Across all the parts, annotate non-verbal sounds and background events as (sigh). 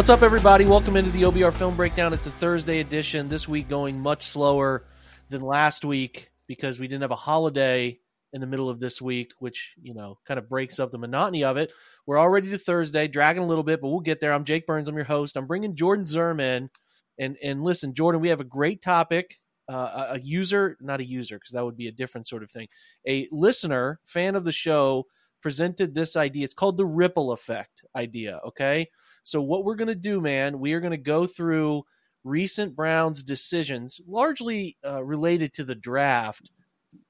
What's up, everybody? Welcome into the OBR Film Breakdown. It's a Thursday edition. This week going much slower than last week because we didn't have a holiday in the middle of this week, which, you know, kind of breaks up the monotony of it. We're already to Thursday, dragging a little bit, but we'll get there. I'm Jake Burns. I'm your host. I'm bringing Jordan Zirm in. And, and listen, Jordan, we have a great topic. Uh, a user, not a user, because that would be a different sort of thing. A listener, fan of the show, presented this idea. It's called the ripple effect idea. Okay. So, what we're going to do, man, we are going to go through recent Browns decisions, largely uh, related to the draft,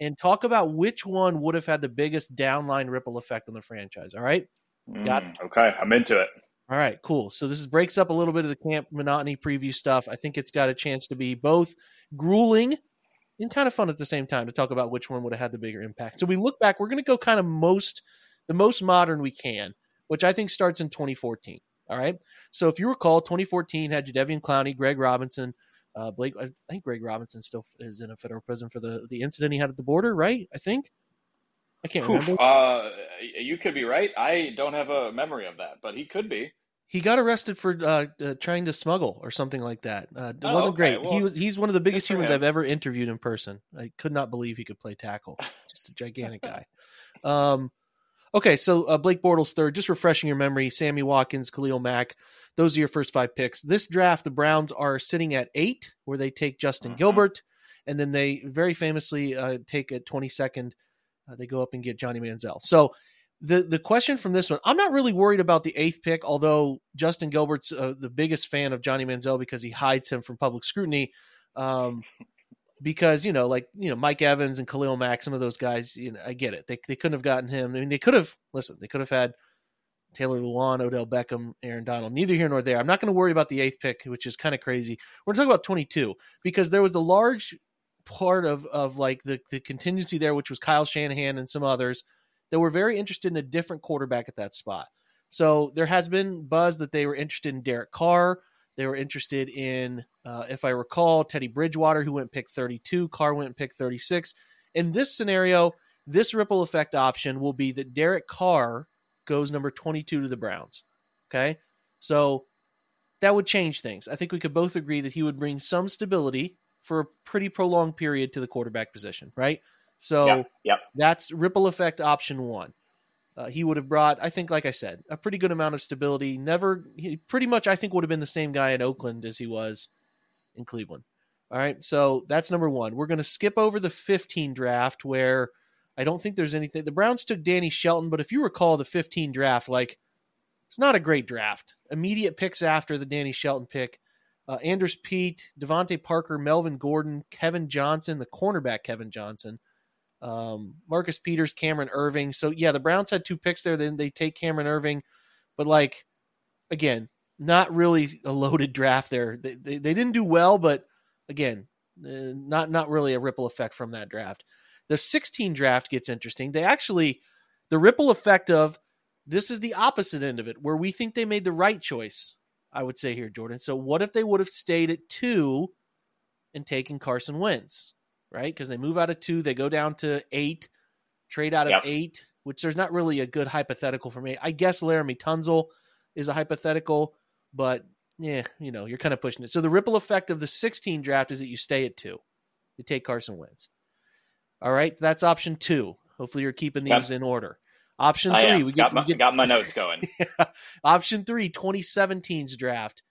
and talk about which one would have had the biggest downline ripple effect on the franchise. All right? Got it? Mm, okay, I'm into it. All right, cool. So this is, breaks up a little bit of the camp monotony preview stuff. I think it's got a chance to be both grueling and kind of fun at the same time to talk about which one would have had the bigger impact. So we look back, we're going to go kind of most the most modern we can, which I think starts in 2014. All right. So if you recall, 2014 had Jadeveon Clowney, Greg Robinson, uh, Blake. I think Greg Robinson still is in a federal prison for the the incident he had at the border, right? I think. I can't Oof, remember. Uh, you could be right. I don't have a memory of that, but he could be. He got arrested for uh, uh, trying to smuggle or something like that. Uh, it oh, wasn't okay. great. Well, he was he's one of the biggest humans I've ever interviewed in person. I could not believe he could play tackle. (laughs) Just a gigantic guy. Um, Okay, so uh, Blake Bortles third. Just refreshing your memory: Sammy Watkins, Khalil Mack. Those are your first five picks. This draft, the Browns are sitting at eight, where they take Justin uh-huh. Gilbert, and then they very famously uh, take at twenty second. Uh, they go up and get Johnny Manziel. So the the question from this one, I'm not really worried about the eighth pick, although Justin Gilbert's uh, the biggest fan of Johnny Manziel because he hides him from public scrutiny. Um, because you know, like you know, Mike Evans and Khalil Mack, some of those guys, you know, I get it. They they couldn't have gotten him. I mean, they could have. Listen, they could have had Taylor Lewan, Odell Beckham, Aaron Donald. Neither here nor there. I'm not going to worry about the eighth pick, which is kind of crazy. We're going to talk about 22 because there was a large part of of like the the contingency there, which was Kyle Shanahan and some others that were very interested in a different quarterback at that spot. So there has been buzz that they were interested in Derek Carr. They were interested in, uh, if I recall, Teddy Bridgewater, who went pick 32. Carr went pick 36. In this scenario, this ripple effect option will be that Derek Carr goes number 22 to the Browns. Okay. So that would change things. I think we could both agree that he would bring some stability for a pretty prolonged period to the quarterback position, right? So yep, yep. that's ripple effect option one uh, he would have brought, I think, like I said, a pretty good amount of stability. Never, he pretty much, I think, would have been the same guy in Oakland as he was in Cleveland. All right, so that's number one. We're going to skip over the 15 draft where I don't think there's anything. The Browns took Danny Shelton, but if you recall the 15 draft, like it's not a great draft. Immediate picks after the Danny Shelton pick. Uh, Andrus Peat, DeVante Parker, Melvin Gordon, Kevin Johnson, the cornerback Kevin Johnson, um, Marcus Peters, Cameron Irving. So yeah, the Browns had two picks there. Then they take Cameron Irving, but like again, not really a (laughs) loaded draft there. They they, they didn't do well, but again, uh, not not really a ripple effect from that draft. The 16 draft gets interesting. They actually, the ripple effect of this is the opposite end of it, where we think they made the right choice, I would say here, Jordan. So what if they would have stayed at two and taken Carson Wentz, right? Because they move out of two, they go down to eight, trade out of yep. eight, which there's not really a good hypothetical for me. I guess Laremy Tunsil is a hypothetical, but yeah, you know, you're kind of pushing it. So the ripple effect of the 16 draft is that you stay at two. You take Carson Wentz. All right, that's option two. Hopefully, you're keeping these yep. in order. Option three, we get, got, my, we get, got my notes going. (laughs) yeah. Option three, 2017's draft.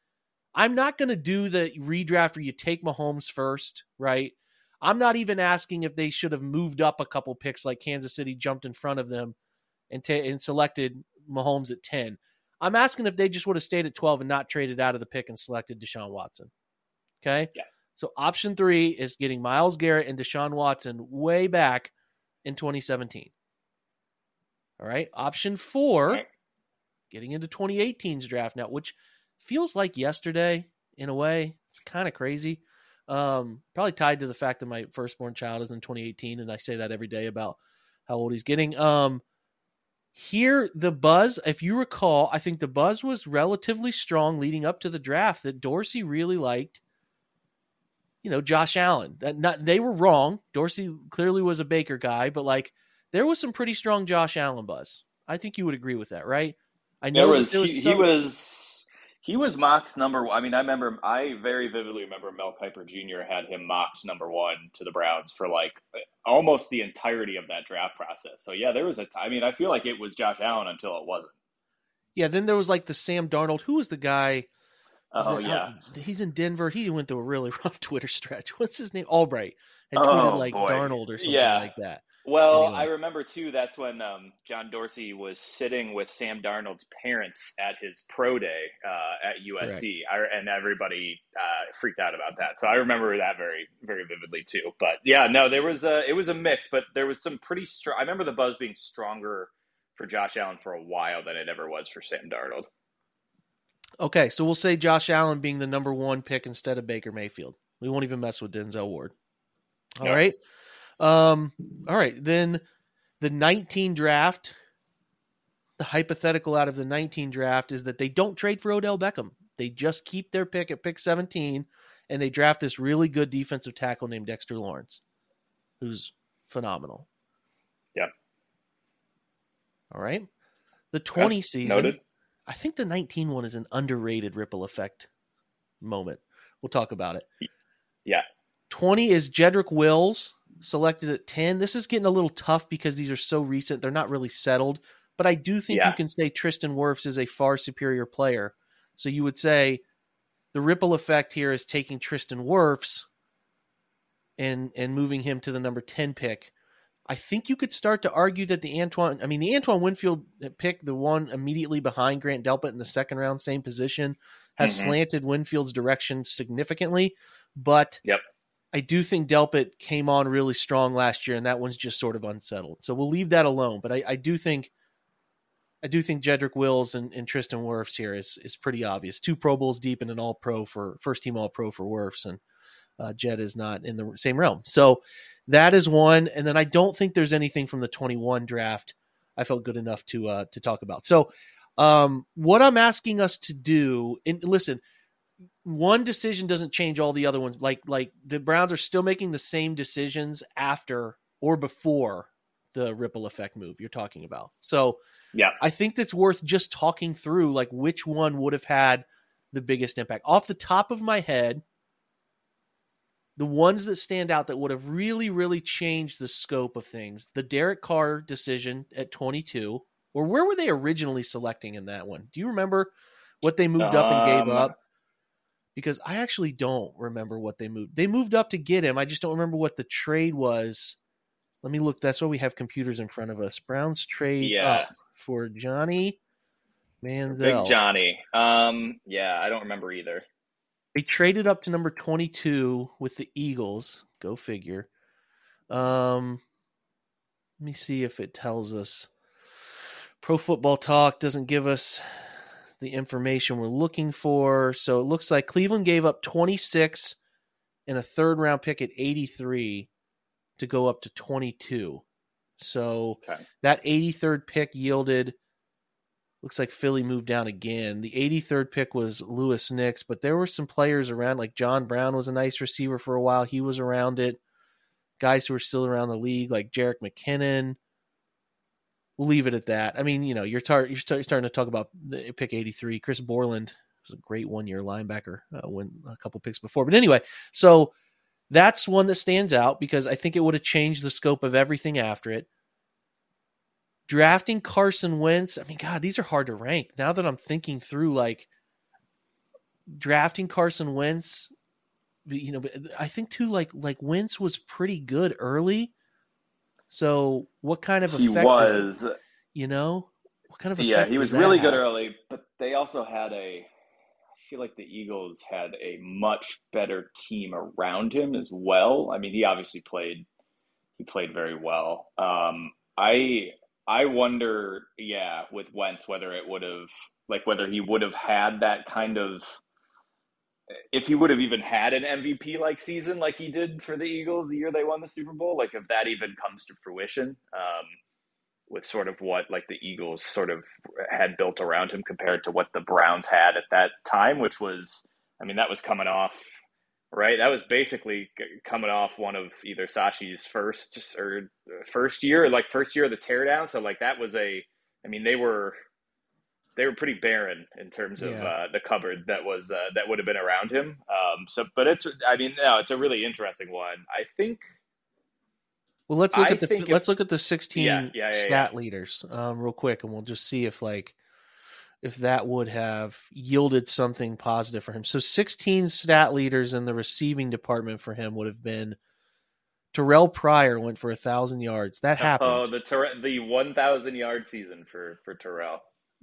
I'm not going to do the redraft where you take Mahomes first, right? I'm not even asking if they should have moved up a couple picks like Kansas City jumped in front of them and, t- and selected Mahomes at 10. I'm asking if they just would have stayed at 12 and not traded out of the pick and selected Deshaun Watson. Okay? Yeah. So option three is getting Myles Garrett and Deshaun Watson way back in 2017. All right. Option four, getting into 2018's draft now, which feels like yesterday in a way. It's kind of crazy. Um, probably tied to the fact that my firstborn child is in 2018, and I say that every day about how old he's getting. Um, here, the buzz, if you recall, I think the buzz was relatively strong leading up to the draft that Dorsey really liked. You know, Josh Allen. That not they were wrong. Dorsey clearly was a Baker guy, but like there was some pretty strong Josh Allen buzz. I think you would agree with that, right? I know there was, was he, some... he, was he was mocked number one. I mean, I remember I very vividly remember Mel Kiper Jr. had him mocked number one to the Browns for like uh, almost the entirety of that draft process. So yeah, there was a. T- I mean, I feel like it was Josh Allen until it wasn't. Yeah, then there was like the Sam Darnold. Who was the guy? Oh yeah, he's in Denver. He went through a really (laughs) rough Twitter stretch. What's his name? Albright tweeted oh, like boy. Darnold or something yeah. like that. Well, anyway. I remember too. That's when um, John Dorsey was sitting with Sam Darnold's parents at his pro day uh, at USC, I, and everybody uh, freaked out about that. So I remember that very, very vividly too. But yeah, no, there was a it was a mix, but there was some pretty strong. I remember the buzz being stronger for Josh Allen for a while than it ever was for Sam Darnold. Okay, so we'll say Josh Allen being the number one pick instead of Baker Mayfield. We won't even mess with Denzel Ward. All no. right. Um, all right, then the 19 draft. The hypothetical out of the 19 draft is that they don't trade for Odell Beckham. They just keep their pick at pick 17 and they draft this really good defensive tackle named Dexter Lawrence, who's phenomenal. Yeah. All right. The 20 okay. season. Noted. I think the 19 one is an underrated ripple effect moment. We'll talk about it. Yeah. 20 is Jedrick Wills selected at 10. This is getting a little tough because these are so recent. They're not really settled. But I do think yeah. you can say Tristan Wirfs is a far superior player. So you would say the ripple effect here is taking Tristan Wirfs and and moving him to the number 10 pick. I think you could start to argue that the Antoine, I mean, the Antoine Winfield pick, the one immediately behind Grant Delpit in the second round, same position, has mm-hmm. slanted Winfield's direction significantly. But yep. I do think Delpit came on really strong last year, and that one's just sort of unsettled. So we'll leave that alone. But I, I do think I do think Jedrick Wills and, and, Tristan Wirfs here is is pretty obvious. Two Pro Bowls deep and an All Pro for first team All Pro for Wirfs, and uh, Jed is not in the same realm. So that is one. And then I don't think there's anything from the 21 draft I felt good enough to uh, to talk about. So um, what I'm asking us to do, and listen, one decision doesn't change all the other ones. Like like the Browns are still making the same decisions after or before the ripple effect move you're talking about. So yeah, I think that's worth just talking through like which one would have had the biggest impact. Off the top of my head, the ones that stand out that would have really, really changed the scope of things. The Derek Carr decision at 22, or where were they originally selecting in that one? Do you remember what they moved up and gave um, up? Because I actually don't remember what they moved. They moved up to get him. I just don't remember what the trade was. Let me look. That's why we have computers in front of us. Browns trade yeah. for Johnny Manziel. Big Johnny. Um, yeah, I don't remember either. They traded up to number 22 with the Eagles. Go figure. Um, let me see if it tells us. Pro Football Talk doesn't give us the information we're looking for. So it looks like Cleveland gave up 26 and a third round pick at 83 to go up to 22. So okay. that 83rd pick yielded looks like Philly moved down again. The 83rd pick was Louis Nix, but there were some players around like John Brown was a nice receiver for a while. He was around it. Guys who are still around the league like Jerick McKinnon. We'll leave it at that. I mean, you know, you're, tar- you're, start- you're starting to talk about the pick 83. Chris Borland was a great one year linebacker uh, a couple picks before. But anyway, so that's one that stands out because I think it would have changed the scope of everything after it. Drafting Carson Wentz, I mean, God, these are hard to rank. Now that I'm thinking through, like drafting Carson Wentz, you know, I think too, like like Wentz was pretty good early. So what kind of effect? He was, you know, what kind of yeah, he was really have? good early, but they also had a feel like the Eagles had a much better team around him as well. I mean, he obviously played he played very well. Um, I I wonder, yeah, with Wentz whether it would have like whether he would have had that kind of if he would have even had an MVP like season like he did for the Eagles the year they won the Super Bowl, like if that even comes to fruition. Um, with sort of what like the Eagles sort of had built around him compared to what the Browns had at that time, which was, I mean, that was coming off, right? That was basically coming off one of either Sashi's first or first year, like first year of the teardown. So like that was a, I mean, they were, they were pretty barren in terms of yeah. uh, the cupboard that was uh, that would have been around him. Um, so, but it's, I mean, no, it's a really interesting one. I think well, let's look I at the if, let's look at the 16 yeah, yeah, stat leaders um, real quick, and we'll just see if like if that would have yielded something positive for him. So 16 stat leaders in the receiving department for him would have been Terrell Pryor went for a thousand yards. That happened. Oh, the ter- the 1,000 yard season for for Terrell.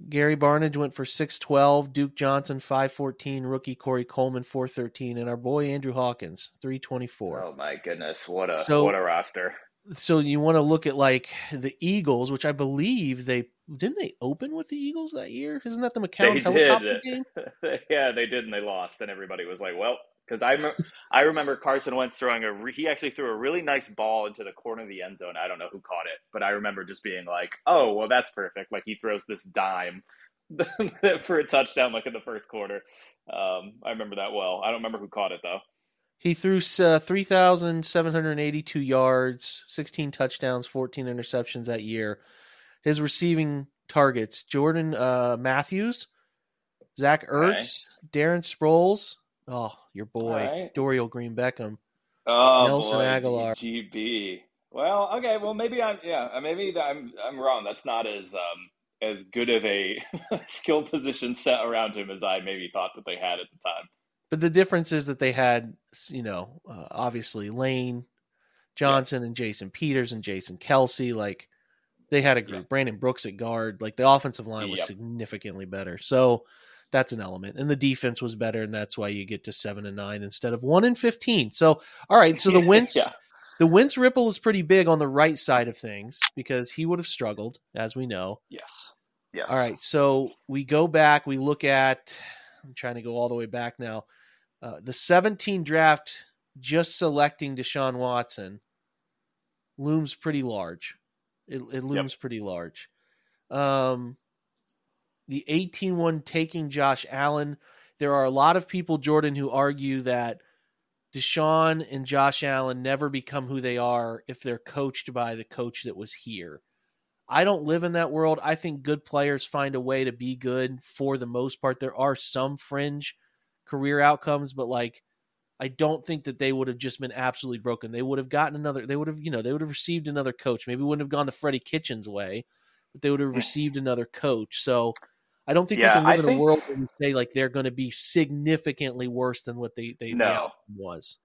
Gary Barnidge went for 612, Duke Johnson 514, rookie Corey Coleman 413, and our boy Andrew Hawkins 324. Oh my goodness, what a so, what a roster so you want to look at like the Eagles, which I believe they didn't they open with the Eagles that year? Isn't that the McCown they helicopter did. game? (laughs) yeah, they did, and they lost, and everybody was like, "Well," because I I remember Carson Wentz throwing a re- he actually threw a really nice ball into the corner of the end zone. I don't know who caught it, but I remember just being like, "Oh, well, that's perfect." Like he throws this dime (laughs) for a touchdown, like in the first quarter. Um, I remember that well. I don't remember who caught it though. He threw uh, 3,782 yards, 16 touchdowns, 14 interceptions that year. His receiving targets Jordan uh, Matthews, Zach Ertz, okay. Darren Sproles. Oh, your boy, right. Dorial Green Beckham. Oh, Nelson boy, Agholor. GB. Well, okay. Well, maybe I'm. Yeah, maybe I'm. I'm wrong. That's not as um as good of a (laughs) skill position set around him as I maybe thought that they had at the time. But the difference is that they had, you know, uh, obviously Lane Johnson yeah. and Jason Peters and Jason Kelce. Like they had a group. Yeah. Brandon Brooks at guard. Like the offensive line was yep. significantly better. So that's an element. And the defense was better, and that's why you get to seven and nine instead of one and fifteen. So all right, so the (laughs) Wentz yeah. the Wentz ripple is pretty big on the right side of things because he would have struggled, as we know. Yes. Yes. All right. So we go back, we look at I'm trying to go all the way back now. Uh, the 17 draft just selecting Deshaun Watson looms pretty large. It, it looms yep. pretty large. Um, the 18 one taking Josh Allen. There are a lot of people, Jordan, who argue that Deshaun and Josh Allen never become who they are if they're coached by the coach that was here. I don't live in that world. I think good players find a way to be good for the most part. There are some fringe career outcomes, but like I don't think that they would have just been absolutely broken. They would have gotten another they would have, you know, they would have received another coach. Maybe wouldn't have gone the Freddie Kitchens way, but they would have received another coach. So I don't think yeah, we can live I in think... a world where we say like they're going to be significantly worse than what they they no. was.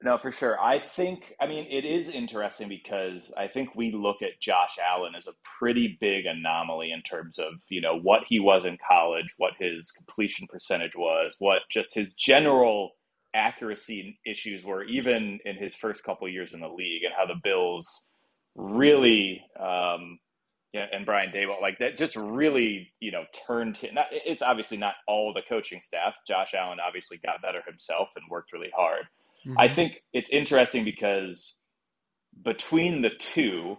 No, for sure. I think, I mean, it is interesting because I think we look at Josh Allen as a pretty big anomaly in terms of, you know, what he was in college, what his completion percentage was, what just his general accuracy issues were, even in his first couple years in the league, and how the Bills really, um, and Brian Daboll, like that just really, you know, turned him. Not, it's obviously not all the coaching staff. Josh Allen obviously got better himself and worked really hard. Mm-hmm. I think it's interesting because between the two,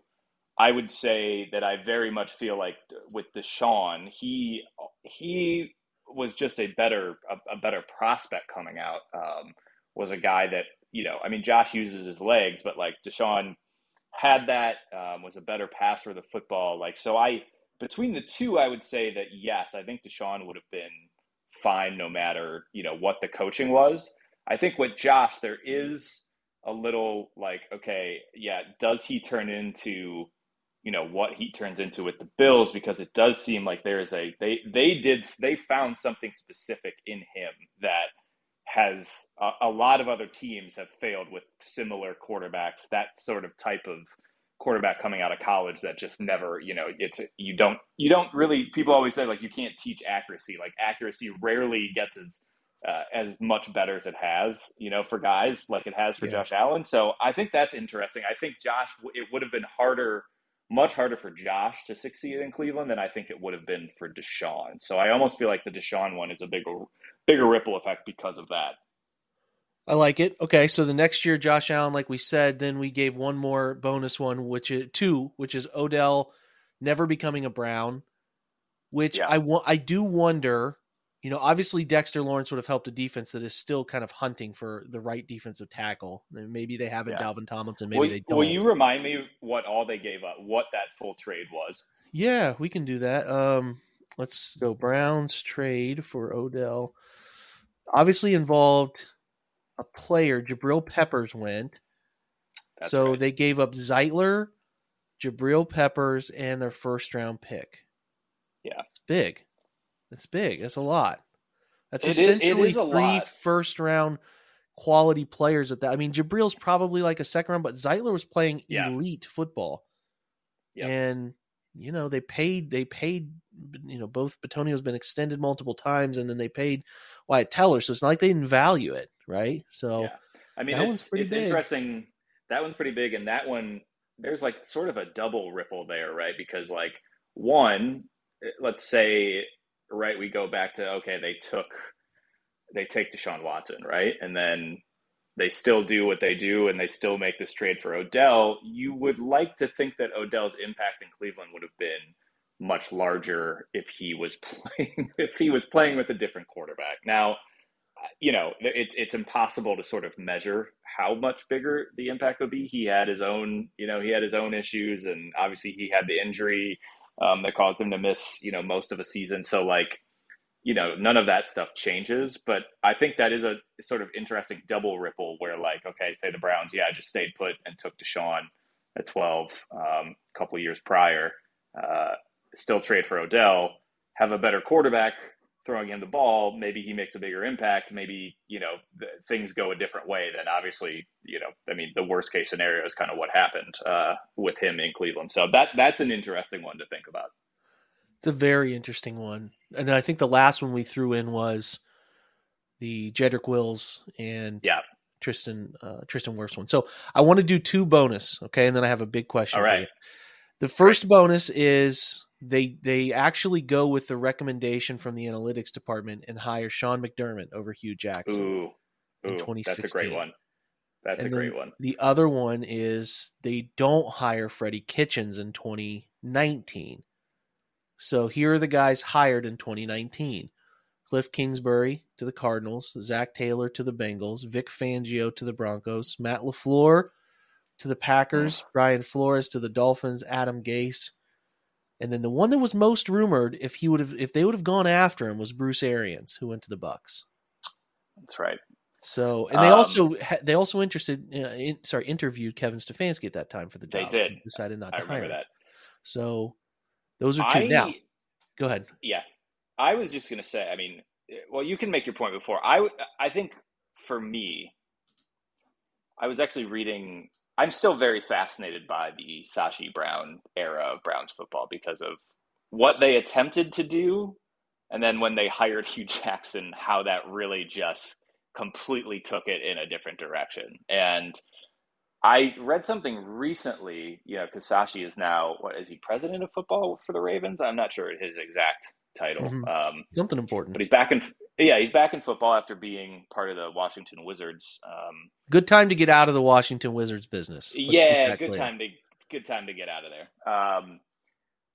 I would say that I very much feel like with Deshaun, he he was just a better a, a better prospect coming out. Um, was a guy that you know, I mean, Josh uses his legs, but like Deshaun had that um, was a better passer of the football. Like so, I between the two, I would say that yes, I think Deshaun would have been fine no matter you know what the coaching was. I think with Josh, there is a little like okay, yeah, does he turn into you know what he turns into with the Bills because it does seem like there is a they they did they found something specific in him that has a, a, lot of other teams have failed with similar quarterbacks that sort of type of quarterback coming out of college that just never you know it's you don't you don't really people always say like you can't teach accuracy. Like accuracy rarely gets as uh, as much better as it has you know for guys like it has for yeah. Josh Allen. So I think that's interesting. I think Josh it would have been harder much harder for Josh to succeed in Cleveland than I think it would have been for Deshaun. So I almost feel like the Deshaun one is a bigger bigger ripple effect because of that. I like it. Okay, so the next year, Josh Allen, like we said, then we gave one more bonus one, which is two, which is Odell never becoming a Brown. Which yeah. I want, I do wonder you know, obviously Dexter Lawrence would have helped a defense that is still kind of hunting for the right defensive tackle. Maybe they have it, yeah. Dalvin Tomlinson. Maybe will, they don't. Will you remind me what all they gave up, what that full trade was? Yeah, we can do that. Um, let's go. Browns trade for Odell. Obviously involved a player. Jabril Peppers went. That's so right. they gave up Zeitler, Jabril Peppers, and their first round pick. Yeah, it's big. That's big. That's a lot. That's it essentially is, three lot. first round quality players at that. I mean, Jabril's probably like a second round, but Zeitler was playing yeah. elite football. Yep. And you know, they paid they paid you know, both Bitonio's been extended multiple times and then they paid Wyatt Teller. So it's not like they didn't value it, right? So yeah. I mean it's, it's big. interesting. That one's pretty big and that one there's like sort of a double ripple there, right? Because like one, let's say right, we go back to okay, they took they take Deshaun Watson, right? And then they still do what they do and they still make this trade for Odell. You would like to think that Odell's impact in Cleveland would have been much larger if he was (laughs) playing if he was playing with a different quarterback. Now, you know, it, it's impossible to sort of measure how much bigger the impact would be. He had his own, you know, he had his own issues, and obviously he had the injury um, that caused him to miss, you know, most of a season. So like, you know, none of that stuff changes. But I think that is a sort of interesting double ripple where like, okay, say the Browns, yeah, just stayed put and took Deshaun at 12 um, a couple years prior, uh, still trade for Odell, have a better quarterback throwing him the ball, maybe he makes a bigger impact. Maybe you know things go a different way. Then obviously, you know, I mean, the worst case scenario is kind of what happened uh, with him in Cleveland. So that that's an interesting one to think about. It's a very interesting one, and I think the last one we threw in was the Jedrick Wills and yeah. Tristan uh, Tristan Wirfs one. So I want to do two bonus, okay, and then I have a big question. All right. The first right. bonus is they they actually go with the recommendation from the analytics department and hire Sean McDermott over Hue Jackson ooh, ooh, in 2016. That's a great one. That's and a great one. The other one is they don't hire Freddie Kitchens in 2019. So here are the guys hired in 2019. Cliff Kingsbury to the Cardinals, Zac Taylor to the Bengals, Vic Fangio to the Broncos, Matt LaFleur to the Packers, Brian Flores to the Dolphins, Adam Gase and then the one that was most rumored, if he would have, if they would have gone after him, was Bruce Arians, who went to the Bucks. That's right. So, and they um, also they also interested, uh, in, sorry, interviewed Kevin Stefanski at that time for the job. They did. Decided not to I hire that. So, those are two. I, now, go ahead. Yeah, I was just going to say. I mean, well, you can make your point before. I I think for me, I was actually reading I'm still very fascinated by the Sashi Brown era of Browns football because of what they attempted to do, and then when they (laughs) hired Hue Jackson, how that really just completely took it in a different direction. And I read something recently, you know, because Sashi is now what is he president of football for the Ravens? I'm not sure his exact title. Mm-hmm. Um, something important, but he's back in Yeah, he's back in football after being part of the Washington Wizards. Um, good time to get out of the Washington Wizards business. Let's yeah, good clear. time to good time to get out of there. Um,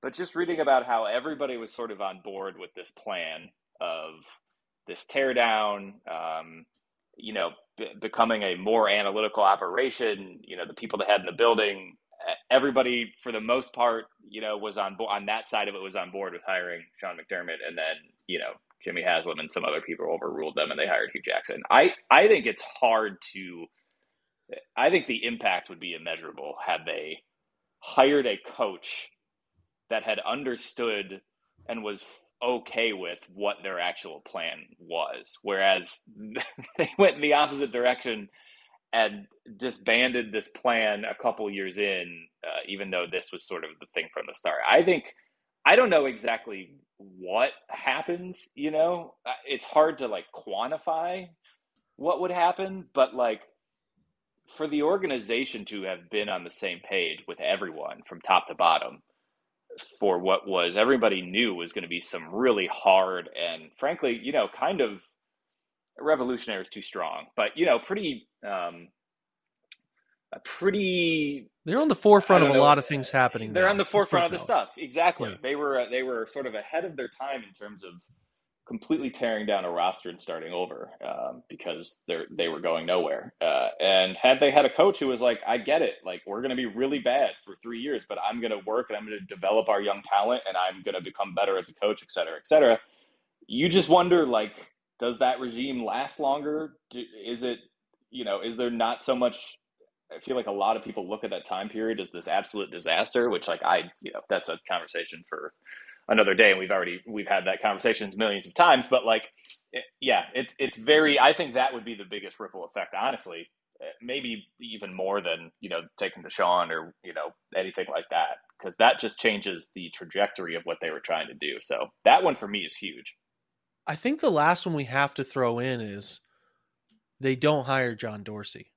but just reading about how everybody was sort of on board with this plan of this teardown, um, you know, b- becoming a more analytical operation. You know, the people that had in the building, everybody for the most part, you know, was on board on that side of it was on board with hiring Sean McDermott, and then you know Jimmy Haslam and some other people overruled them, and they hired Hue Jackson. I I think it's hard to. I think the impact would be immeasurable had they hired a coach that had understood and was okay with what their actual plan was. Whereas (laughs) they went in the opposite direction and disbanded this plan a couple years in, uh, even though this was sort of the thing from the start. I think, I don't know exactly what happens, you know? Uh, it's hard to like quantify what would happen, but like for the organization to have been on the same page with everyone from top to bottom for what was everybody knew was going to be some really hard and frankly, you know, kind of revolutionary is too strong, but you know, pretty um a pretty they're on the forefront of a lot of things happening. They're now. on the forefront of the stuff. Exactly. Yeah. They were they were sort of ahead of their time in terms of completely tearing down a roster and starting over um, because they they were going nowhere. Uh, and had they had a coach who was like, "I get it, like we're going to be really bad for three years, but I'm going to work and I'm going to develop our young talent and I'm going to become better as a coach, et cetera, et cetera," you just wonder like, does that regime last longer? Do, is it, you know, is there not so much? I feel like a lot of people look at that time period as this absolute disaster, which like I, you know, that's a conversation for another day and we've already we've had that conversation millions of times but like it, yeah it's it's very i think that would be the biggest ripple effect honestly eh, maybe even more than you know taking Deshaun or you know anything like that because that just changes the trajectory of what they were trying to do so that one for me is huge. I think the last one we have to throw in is they don't hire john dorsey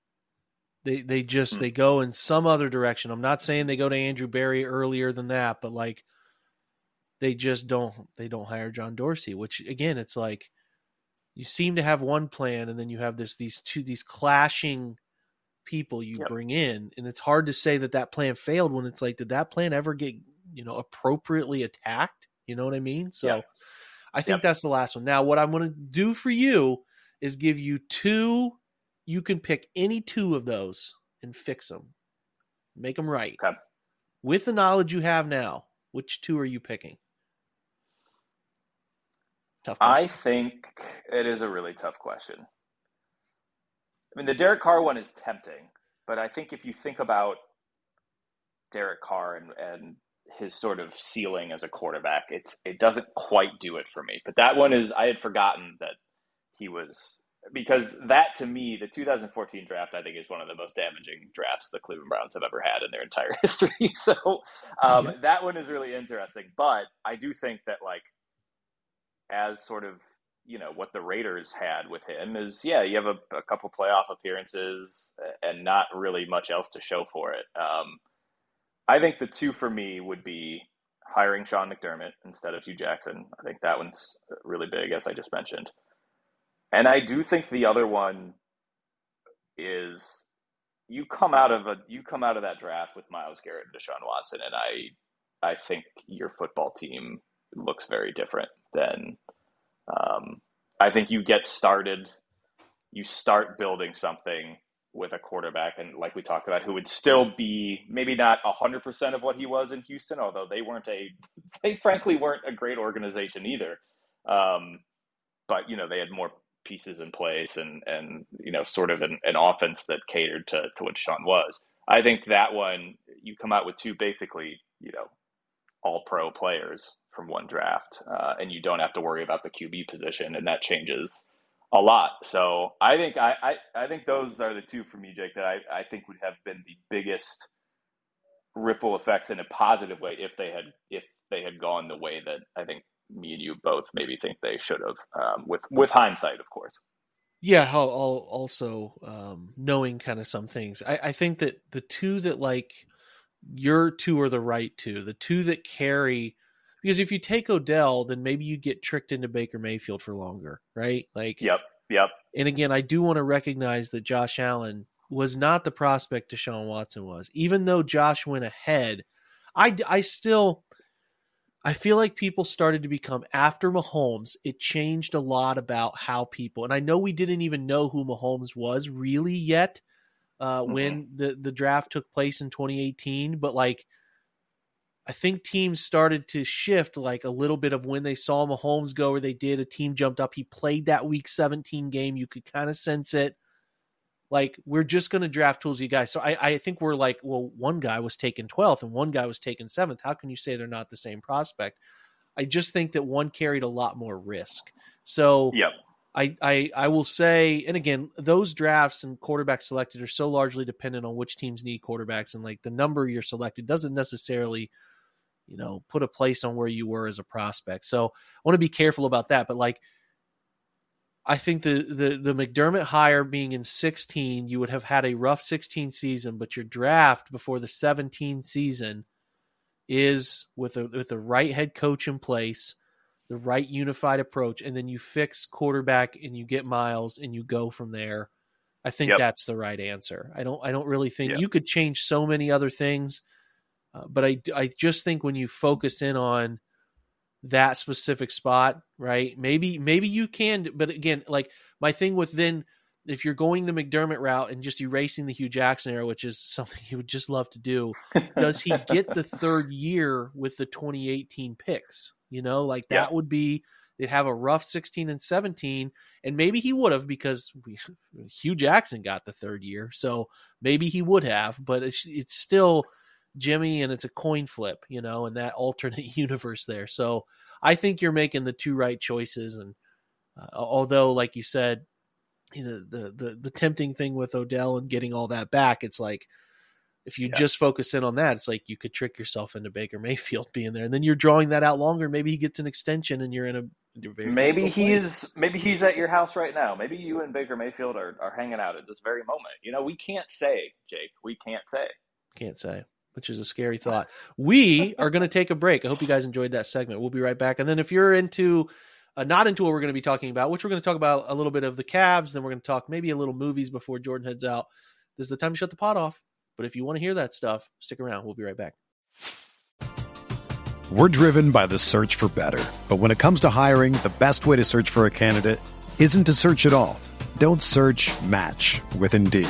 they they just they go in some other direction i'm not saying they go to andrew berry earlier than that but like they just don't they don't hire John Dorsey, which again, it's like you seem to have one plan and then you have this these two these clashing people you yep. bring in and it's hard to say that that plan failed when it's like did that plan ever get you know appropriately attacked you know what i mean so yep. i think yep. that's the last one now what i'm going to do for you is give you two you can pick any two of those and fix them make them right okay. with the knowledge you have now which two are you picking Tough question. I think it is a really tough question. I mean, the Derek Carr one is tempting, but I think if you think about Derek Carr and, and his sort of ceiling as a quarterback, it's it doesn't quite do it for me. But that one is I had forgotten that he was because that to me, the 2014 draft, I think is one of the most damaging drafts the Cleveland Browns have ever had in their entire (laughs) history. (laughs) So um, mm-hmm. that one is really interesting. But I do think that like as sort of you know what the Raiders had with him is yeah you have a, a couple playoff appearances and not really much else to show for it. Um, I think the two for me would be hiring Sean McDermott instead of Hue Jackson. I think that one's really big, as I just mentioned. And I do think the other one is you come out of a you come out of that draft with Myles Garrett and Deshaun Watson, and I I think your football team looks very different than um, I think you get started, you start building something with a quarterback, and like we talked about, who would still be maybe not hundred percent of what he was in Houston, although they weren't a, they frankly weren't a great organization either. Um, but you know they had more pieces in place, and and you know sort of an, an offense that catered to to what Sean was. I think that one you come out with two basically you know all pro players from one draft, uh, and you don't have to worry about the QB position, and that changes a lot. So I think I, I, I think those are the two for me, Jake, that I, I think would have been the biggest ripple effects in a positive way if they had if they had gone the way that I think me and you both maybe think they should have, um, with with hindsight, of course. Yeah, I'll, I'll also um, knowing kind of some things. I, I think that the two that like your two are the right two, the two that carry because if you take Odell, then maybe you get tricked into Baker Mayfield for longer, right? Like, yep, yep. And again, I do want to recognize that Josh Allen was not the prospect Deshaun Watson was. Even though Josh went ahead, I, I still I feel like people started to become after Mahomes. It changed a lot about how people, and I know we didn't even know who Mahomes was really yet uh, mm-hmm. when the the draft took place in 2018, but like. I think teams started to shift like a little bit of when they saw Mahomes go where they did. A team jumped up. He played that week 17 game. You could kind of sense it like we're just going to draft tools you guys. So I, I think we're like well one guy was taken 12th and one guy was taken 7th how can you say they're not the same prospect? I just think that one carried a lot more risk. So yep. I, I i will say and again those drafts and quarterbacks selected are so largely dependent on which teams need quarterbacks and like the number you're selected doesn't necessarily you know put a place on where you were as a prospect. So i want to be careful about that but like I think the, the the McDermott hire being in 16, you would have had a rough 16 season, but your draft before the 17 season is with a with the right head coach in place, the right unified approach, and then you fix quarterback and you get Myles and you go from there. I think yep. that's the right answer. I don't I don't really think yep. you could change so many other things, uh, but I I just think when you focus in on that specific spot, right? Maybe maybe you can, but again, like my thing with then if you're going the McDermott route and just erasing the Hue Jackson era, which is (laughs) something he would just love to do, does he get the (laughs) third year with the 2018 picks? You know, like that yeah. would be they'd have a rough 16 and 17, and maybe he would have because we, (laughs) Hue Jackson got the third year, so maybe he would have, but it's it's still Jimmy and it's a coin flip, you know, in that alternate (laughs) universe there. So I think you're making the two right choices. And uh, although, like you said, you know, the, the, the tempting thing with Odell and getting all that back, it's like, if you yeah. just focus in on that, it's like you could trick yourself into Baker (laughs) Mayfield being there, and then you're drawing that out longer. Maybe he gets an extension, and you're in a maybe he's place. maybe he's at your house right now. Maybe you and Baker Mayfield are, are hanging out at this very moment. You know, we can't say, Jake. We can't say. Can't say which is a scary thought. We are going to take a break. I hope you guys enjoyed that segment. We'll be right back. And then if you're into, uh, not into what we're going to be talking about, which we're going to talk about a little bit of the Cavs, then we're going to talk maybe a little movies before Jordan heads out. This is the time to shut the pot off. But if you want to hear that stuff, stick around. We'll be right back. We're driven by the search for better. But when it comes to hiring, the best way to search for a candidate isn't to search at all. Don't search match with Indeed.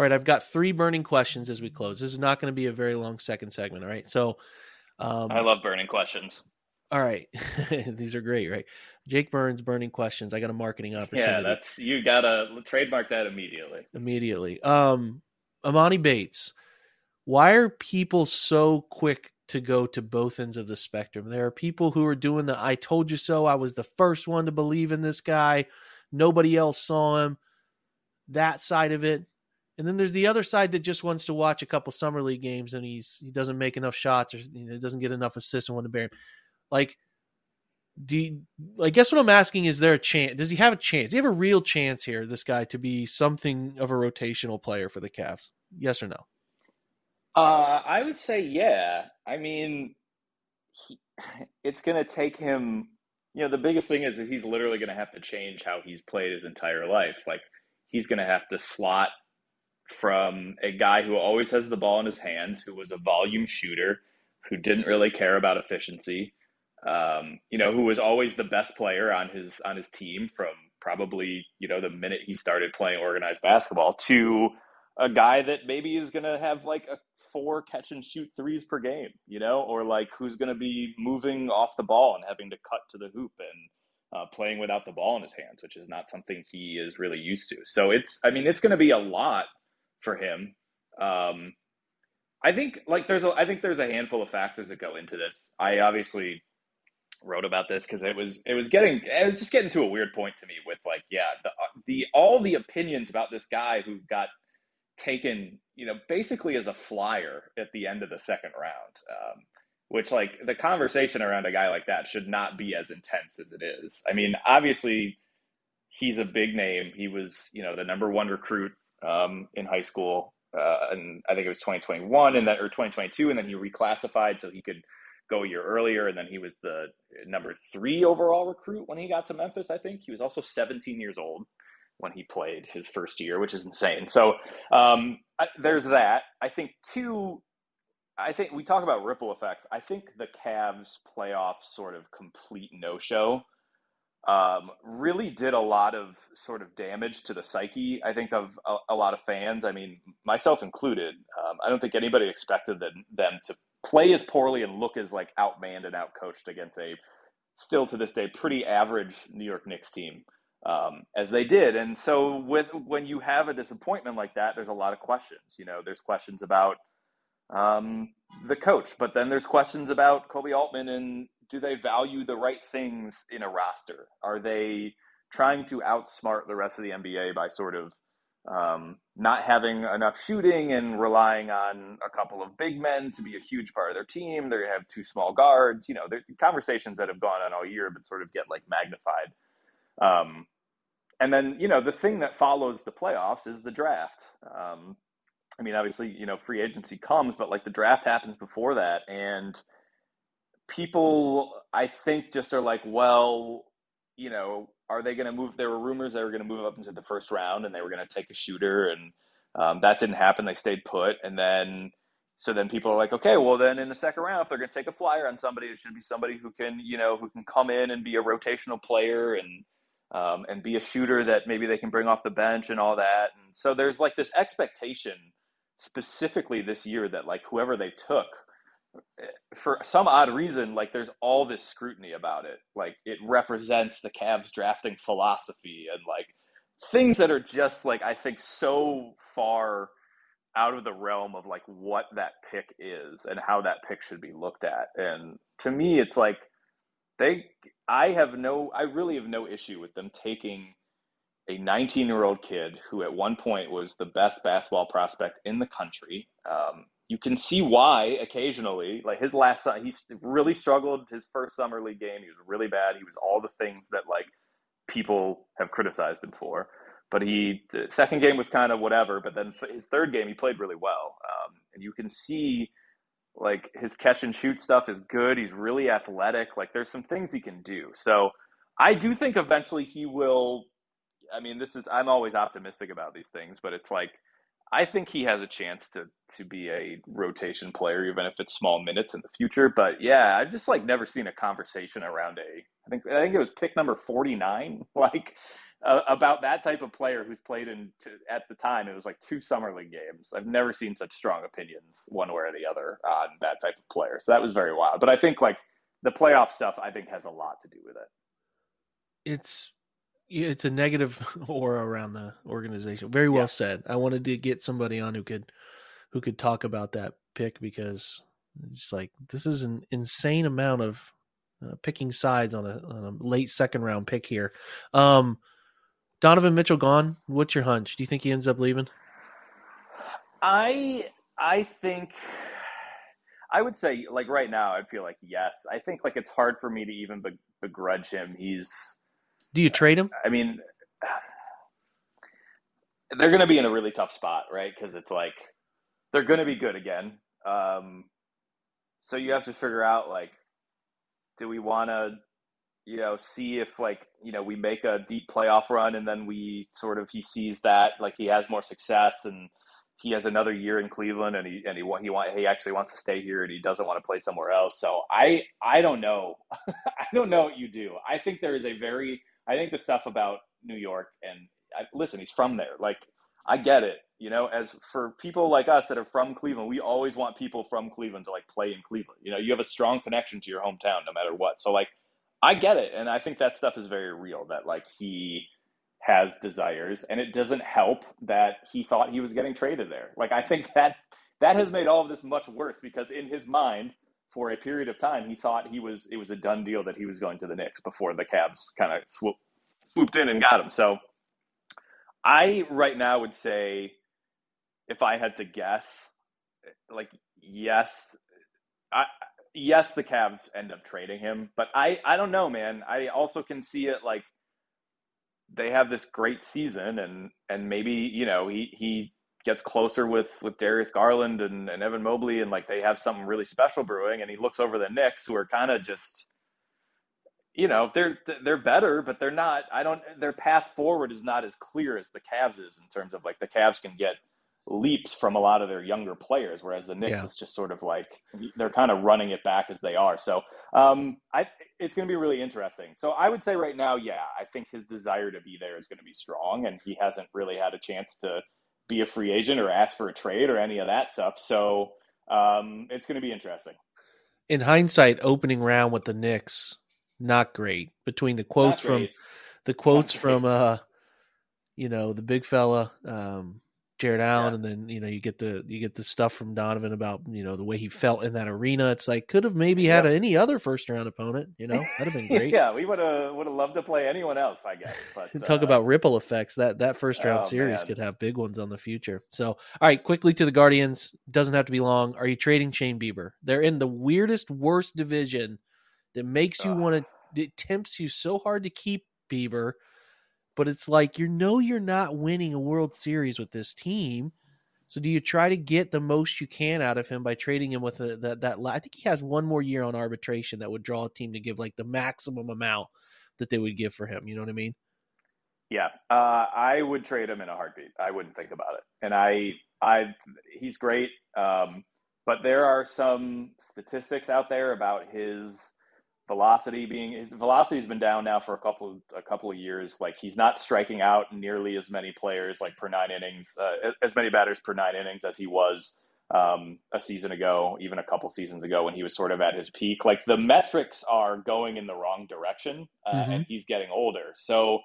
All right, I've got three burning questions as we close. This is not going to be a very long second segment. All right, so um, I love burning questions. All right, (laughs) these are great, right? Jake Burns burning questions. I got a marketing opportunity. Yeah, that's you got to trademark that immediately. Immediately. Um, Emoni Bates. Why are people so quick to go to both ends of the spectrum? There are people who are doing the "I told you so." I was the first one to believe in this guy. Nobody else saw him. That side of it and then there's the other side that just wants to watch a couple summer league games and he's he doesn't make enough shots or you know, doesn't get enough assists and want to bury him. Like, do you, I guess what I'm asking is there a chance? Does he have a chance? Does he have a real chance here, this guy, to be something of a rotational player for the Cavs? Yes or no? Uh, I would say yeah. I mean, he, (sighs) it's going to take him. You know, the biggest thing is that he's literally going to have to change how he's played his entire life. Like, he's going to have to slot from a guy who always has the ball in his hands, who was a volume shooter, who didn't really care about efficiency, um, you know, who was always the best player on his on his team from probably you know the minute he started playing organized basketball to a guy that maybe is going to have like a four catch and shoot threes per game, you know, or like who's going to be moving off the ball and having to cut to the hoop and uh, playing without the ball in his hands, which is not something he is really used to. So it's, I mean, it's going to be a lot for him. Um, I think like there's a, I think there's a handful of factors that go into this. I obviously wrote about this because it was it was getting it was just getting to a weird point to me with like yeah the the all the opinions about this guy who got taken, you know, basically as a flyer at the end of the second round. Um, which like the conversation around a guy like that should not be as intense as it is. I mean, obviously he's a big name. He was, you know, the number one recruit um, in high school, uh, and I think it was 2021 and then or 2022, and then he reclassified so he could go a year earlier, and then he was the number three overall recruit when he got to Memphis. I think he was also 17 years old when he played his first year, which is insane. So um, I, there's that. I think two. I think we talk about ripple effects. I think the Cavs playoff sort of complete no show um, really did a lot of sort of damage to the psyche. I think of a, a lot of fans. I mean, myself included. Um, I don't think anybody expected them, them to play as poorly and look as like outmanned and outcoached against a still to this day pretty average New York Knicks team um, as they did. And so with when you have a disappointment like that, there's a lot of questions. You know, there's questions about um, the coach, but then there's questions about Koby Altman and do they value the right things in a roster? Are they trying to outsmart the rest of the NBA by sort of um, not having enough shooting and relying on a couple of big men to be a huge part of their team? They have two small guards. You know, there's conversations that have gone on all year, but sort of get like magnified um, and then, you know, the thing that follows the playoffs is the draft. Um, I mean, obviously, you know, free agency comes, but like the draft happens before that. And people, I think, just are like, well, you know, are they going to move? There were rumors they were going to move up into the first round and they were going to take a shooter. And um, that didn't happen. They stayed put. And then, so then people are like, okay, well, then in the second round, if they're going to take a flyer on somebody, it should be somebody who can, you know, who can come in and be a rotational player and, um, and be a shooter that maybe they can bring off the bench and all that. And so there's like this expectation specifically this year that like whoever they took for some odd reason, like there's all this scrutiny about it. Like it represents the Cavs drafting philosophy and like things that are just like I think so far out of the realm of like what that pick is and how that pick should be looked at. And to me, it's like they I have no I really have no issue with them taking a 19 year old kid who at one point was the best basketball prospect in the country. Um, you can see why occasionally, like his last, he really struggled his first summer league game. He was really bad. He was all the things that like people have criticized him for. But he, the second game was kind of whatever. But then his third game, he played really well. Um, and you can see like his catch and shoot stuff is good. He's really athletic. Like there's some things he can do. So I do think eventually he will. I mean, this is I'm always optimistic about these things, but it's like I think he has a chance to to be a rotation player, even if it's small minutes in the future. But yeah, I've just like never seen a conversation around a. I think I think it was pick number forty nine. (laughs) Like uh, about that type of player who's played in at the time it was like two summer league games. I've never seen such strong opinions one way or the other on that type of player. So that was very wild. But I think like the playoff stuff, I think has a lot to do with it. It's it's a negative (laughs) aura around the organization. Very well yeah. said. I wanted to get somebody on who could who could talk about that pick because it's like this is an insane amount of uh, picking sides on a, on a late second round pick here. Um, Donovan Mitchell gone. What's your hunch? Do you think he ends up leaving? I I think I would say like right now I'd feel like yes. I think like it's hard for me to even begrudge him. He's Do you trade him? I mean they're going to be in a really tough spot, right? Cuz it's like they're going to be good again. Um so you have to figure out like do we want to you know, see if like, you know, we make a deep playoff run and then we sort of he sees that like he has more success and he has another year in Cleveland and he and he he want he actually wants to stay here and he doesn't want to play somewhere else. So I I don't know. (laughs) I don't know what you do. I think there is a very I think the stuff about New York and I, listen, he's from there. Like I get it. You know, as for people like us that are from Cleveland, we always want people from Cleveland to like play in Cleveland. You know, you have a strong connection to your hometown no matter what. So like I get it and I think that stuff is very real that like he has desires, and it doesn't help that he thought he was getting traded there. Like I think that that has made all of this much worse because in his mind, for a period of time, he thought he was it was a done deal that he was going to the Knicks before the Cavs kind of swoop, swooped in and got him. So I right now would say, if I had to guess, like yes, I yes the Cavs end up trading him, but I I don't know, man. I also can see it like they have this great season and and maybe you know he he gets closer with with Darius Garland and, and Evan Mobley and like they have something really special brewing and he looks over the Knicks who are kind of just you know they're they're better but they're not I don't their path forward is not as clear as the Cavs is in terms of like the Cavs can get leaps from a lot of their younger players, whereas the Knicks yeah. is just sort of like they're kind of running it back as they are. So um, I, it's going to be really interesting. So I would say right now, yeah, I think his desire to be there is going to be strong, and he hasn't really had a chance to be a free agent or ask for a trade or any of that stuff. So um, it's going to be interesting. In hindsight, opening round with the Knicks, not great. Between the quotes from the quotes from uh, you know, the big fella. Um, Jarrett Allen, yeah. and then you know you get the you get the stuff from Donovan about you know the way he felt in that arena. It's like could have maybe had yeah. a, any other first round opponent. You know that'd have been (laughs) great. yeah, we would have would have loved to play anyone else. I guess. But, (laughs) Talk uh, about ripple effects. That that first round oh, series man. could have big ones on the future. So all right, quickly to the Guardians. Doesn't have to be long. Are you trading Shane Bieber? They're in the weirdest, worst division that makes you uh, want to. It tempts you so hard to keep Bieber but it's like you know you're not winning a World Series with this team. So do you try to get the most you can out of him by trading him with a, that that I think he has one more year on arbitration that would draw a team to give like the maximum amount that they would give for him. You know what I mean? Yeah, uh, I would trade him in a heartbeat. I wouldn't think about it. And I, I, he's great. Um, but there are some statistics out there about his velocity being his velocity has been down now for a couple of, a couple of years. Like he's not striking out nearly as many players like per nine innings, uh, as many batters per nine innings as he was um, a season ago, even a couple seasons ago when he was sort of at his peak. Like the metrics are going in the wrong direction, uh, mm-hmm. and he's getting older. So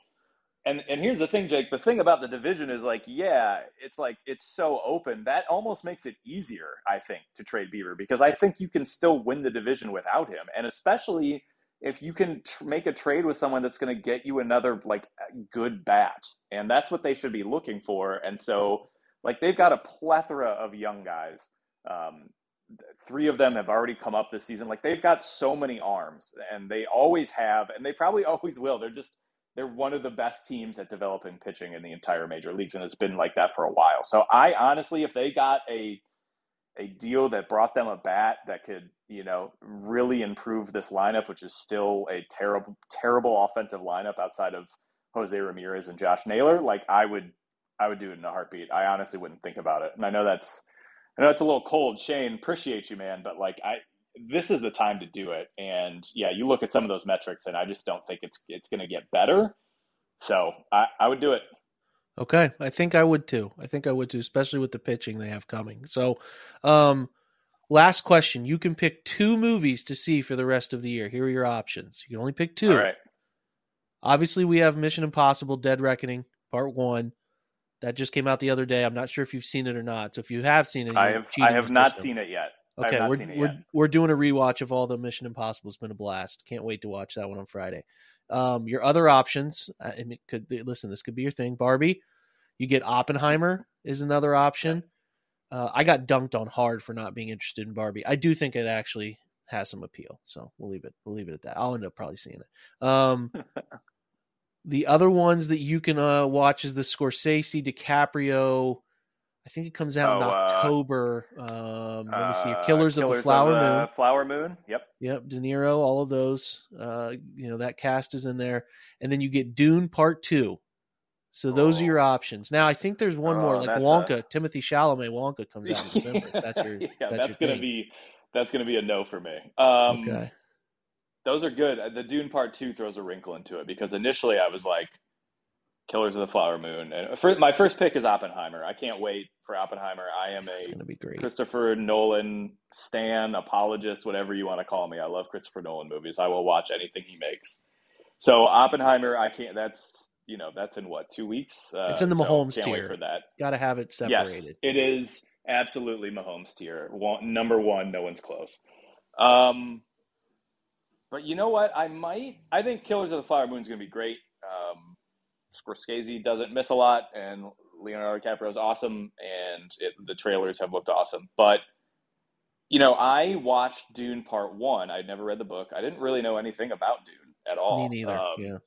and and here's the thing, Jake. The thing about the division is like, yeah, it's like it's so open that almost makes it easier, I think, to trade Bieber because I think you can still win the division without him, and especially if you can tr- make a trade with someone that's going to get you another like good bat, and that's what they should be looking for. And so, like, they've got a plethora of young guys. Um, three of them have already come up this season. Like, they've got so many arms, and they always have, and they probably (laughs) always will. They're just they're one of the best teams at developing pitching in the entire major leagues, and it's been like that for a while. So I honestly, if they got a a deal that brought them a bat that could, you know, really improve this lineup, which is still a terrible, terrible offensive lineup outside of Jose Ramirez and Josh Naylor, like I would, I would do it in a heartbeat. I honestly wouldn't think about it. And I know that's, I know it's a little cold. Shane, appreciate you, man, but like I, this is the time to do it. And yeah, you look at some of those metrics, and I just don't think it's it's going to get better. So I, I would do it. Okay, I think I would too. I think I would too, especially with the pitching they have coming. So, um, last question: You can pick two movies to see for the rest of the year. Here are your options. You can only pick two. All right. Obviously, we have Mission Impossible: Dead Reckoning Part One. That just came out the other day. I'm not sure if you've seen it or not. So if you have seen it, I have. I have not system. seen it yet. Okay, we're we're, we're doing a rewatch of all the Mission Impossible. It's been a blast. Can't wait to watch that one on Friday. Um, your other options, and it could listen. This could be your thing, Barbie. You get Oppenheimer is another option. Uh, I got dunked on hard for not being interested in Barbie. I do think it actually has some appeal, so we'll leave it. We'll leave it at that. I'll end up probably seeing it. Um, (laughs) the other ones that you can uh, watch is the Scorsese, DiCaprio, I think it comes out oh, in uh, October. Uh, um, let me see. Killers, Killers of the Flower of the Moon. Flower Moon. Yep. Yep. De Niro. All of those. Uh, you know that cast is in there, and then you get Dune Part Two. So those oh. are your options. Now I think there's one oh, more, like Wonka. A... Timothée Chalamet Wonka comes out in (laughs) December. that's your. (laughs) yeah, that's, that's gonna thing. be that's gonna be a no for me. Um, okay. Those are good. The Dune Part Two throws a wrinkle into it because initially I was like, Killers of the Flower Moon. And for, my first pick is Oppenheimer. I can't wait for Oppenheimer. I am a gonna be great. Christopher Nolan stan, apologist, whatever you want to call me. I love Christopher Nolan movies. I will watch anything he makes. So Oppenheimer, I can't. That's you know that's in what two weeks. Uh, it's in the Mahomes so tier. for that. Got to have it separated. Yes, it is absolutely Mahomes tier. One, number one, no one's close. Um, but you know what? I might. I think Killers of the Flower Moon is going to be great. Scorsese doesn't miss a lot, and Leonardo DiCaprio is awesome, and it, the trailers have looked awesome. But you know, I watched Dune Part One. I'd never read the book. I didn't really know anything about Dune at all. Me neither. Um, yeah.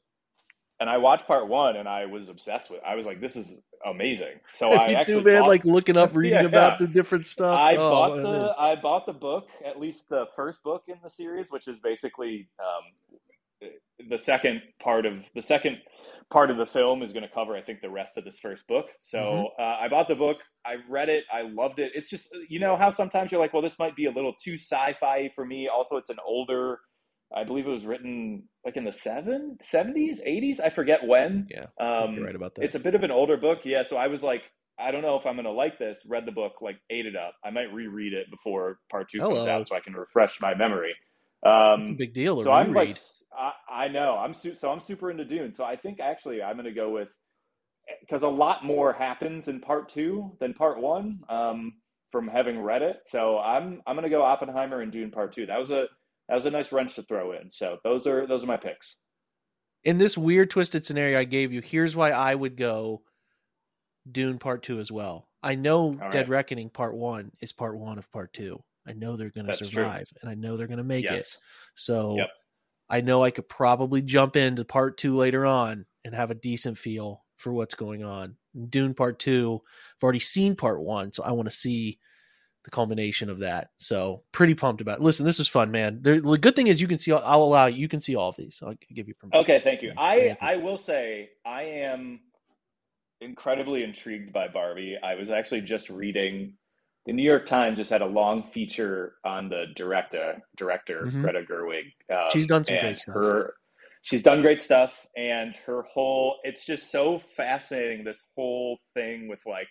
And I watched Part One, and I was obsessed with. It. I was like, "This is amazing." So (laughs) I actually, man, bought, like looking up, (laughs) reading yeah, about yeah. the different stuff. I oh, bought man. the I bought the book, at least the first book in the series, which is basically um, the second part of the second part of the film is going to cover, I think, the rest of this first book. So mm-hmm. uh, I bought the book. I read it. I loved it. It's just, you know, how sometimes you're like, well, this might be a little too sci fi for me. Also, it's an older, I believe it was written like in the seven, 70s, 80s. I forget when. Yeah. Um, you're right about that. It's a bit of an older book. Yeah. So I was like, I don't know if I'm going to like this. Read the book, like ate it up. I might reread it before part two Hello. comes out so I can refresh my memory. Um, big deal. So I'm like, I, I know I'm su- so I'm super into Dune. So I think actually I'm going to go with because a lot more happens in part two than part one um, from having read it. So I'm I'm going to go Oppenheimer and Dune part two. That was a that was a nice wrench to throw in. So those are those are my picks. In this weird twisted scenario I gave you, here's why I would go Dune part two as well. I know right. Dead Reckoning part one is part one of part two. I know they're going to survive, true. and I know they're going to make yes. it. So yep. I know I could probably jump into part two later on and have a decent feel for what's going on. Dune Part Two, I've already seen Part One, so I want to see the culmination of that. So pretty pumped about it. Listen, this was fun, man. The, the good thing is you can see. I'll allow you. You can see all of these. I'll give you permission. Okay, thank you. I I will say I am incredibly intrigued by Barbie. I was actually just reading the New York Times just had a long feature on the director, director mm-hmm. Greta Gerwig. Um, she's done some great stuff. Her, she's done great stuff, and her whole it's just so fascinating. This whole thing with like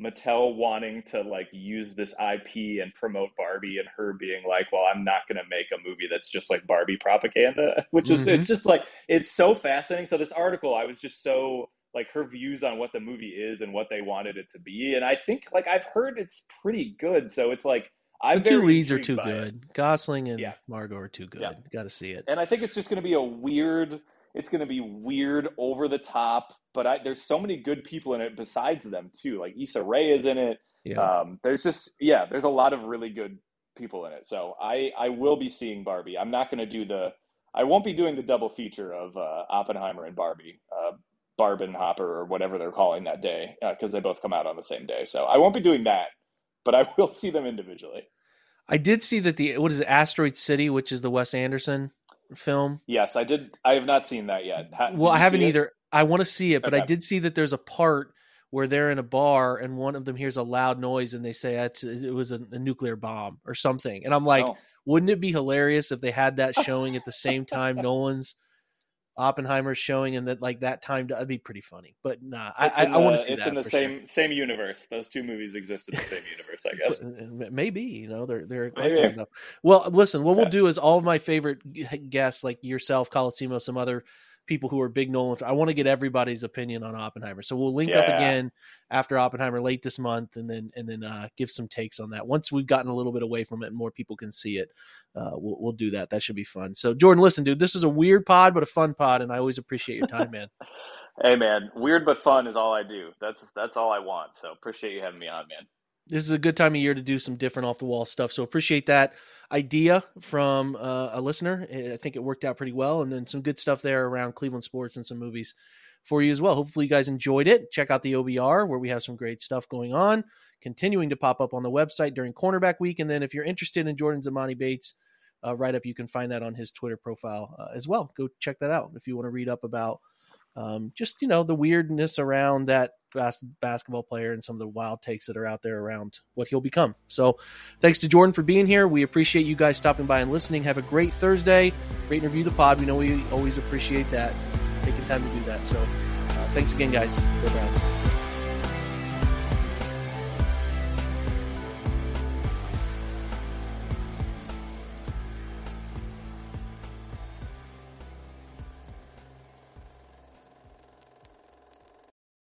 Mattel wanting to like use this IP and promote Barbie, and her being like, "Well, I'm not going to make a movie that's just like Barbie propaganda," (laughs) which is mm-hmm. it's just like it's so fascinating. So this article, I was just so like her views on what the movie is and what they wanted it to be. And I think like I've heard it's pretty good. So it's like I'm the two leads are too good. It. Gosling and yeah. Margot are too good. Yeah. Got to see it. And I think it's just going to be a weird. It's going to be weird, over the top. But I, there's so many good people in it besides them too. Like Issa Rae is in it. Yeah. Um, there's just yeah. There's a lot of really good people in it. So I I will be seeing Barbie. I'm not going to do the. I won't be doing the double feature of uh, Oppenheimer and Barbie. Uh, Barbenheimer or whatever they're calling that day because uh, they both come out on the same day. So I won't be doing that, but I (laughs) will see them individually. I did see that the what is it, Asteroid City, which is the Wes Anderson film. Yes, I did. I have not seen that yet. Ha, well, I haven't either. I want to see it, but okay. I did see that there's a part where they're in a bar and one of them hears a loud noise and they say it was a, a nuclear bomb or something. And I'm like, oh. wouldn't it be hilarious if they had that showing at the same time (laughs) Nolan's Oppenheimer showing and that like that time that'd be pretty funny. But nah, I, I, I want to see it's that. It's in the same sure. same universe. Those two movies exist in the same (laughs) universe, I guess. Uh, maybe you know they're they're enough. Well, listen, what we'll do is all of my favorite guests, like yourself, Colosimo, some other people who are big Nolan. I want to get everybody's opinion on Oppenheimer. So we'll link yeah. up again after Oppenheimer late this month, and then and then uh, give some takes on that. Once we've gotten a little bit away from it and more people can see it, uh, we'll we'll do that. That should be fun. So Jordan, listen, dude, this is a weird pod, but a fun pod, and I always appreciate your time, man. (laughs) hey, man, weird but fun is all I do. That's that's all I want. So appreciate you having me on, man this is a good time of year to do some different off the wall stuff. So appreciate that idea from uh, a listener. I think it worked out pretty well, and then some good stuff there around Cleveland sports and some movies for you as well. Hopefully, you guys enjoyed it. Check out the OBR where we have some great stuff going on, continuing to pop up on the website during cornerback week. And then if you're interested in Jordan's Emoni Bates uh, write up, you can find that on his Twitter profile uh, as well. Go check that out if you want to read up about um, just you know the weirdness around that bas- basketball player and some of the wild takes that are out there around what he'll become. So, thanks to Jordan for being here. We appreciate you guys stopping by and listening. Have a great Thursday. Rate and review the pod. We know we always appreciate that taking time to do that. So, uh, thanks again, guys. Go Browns.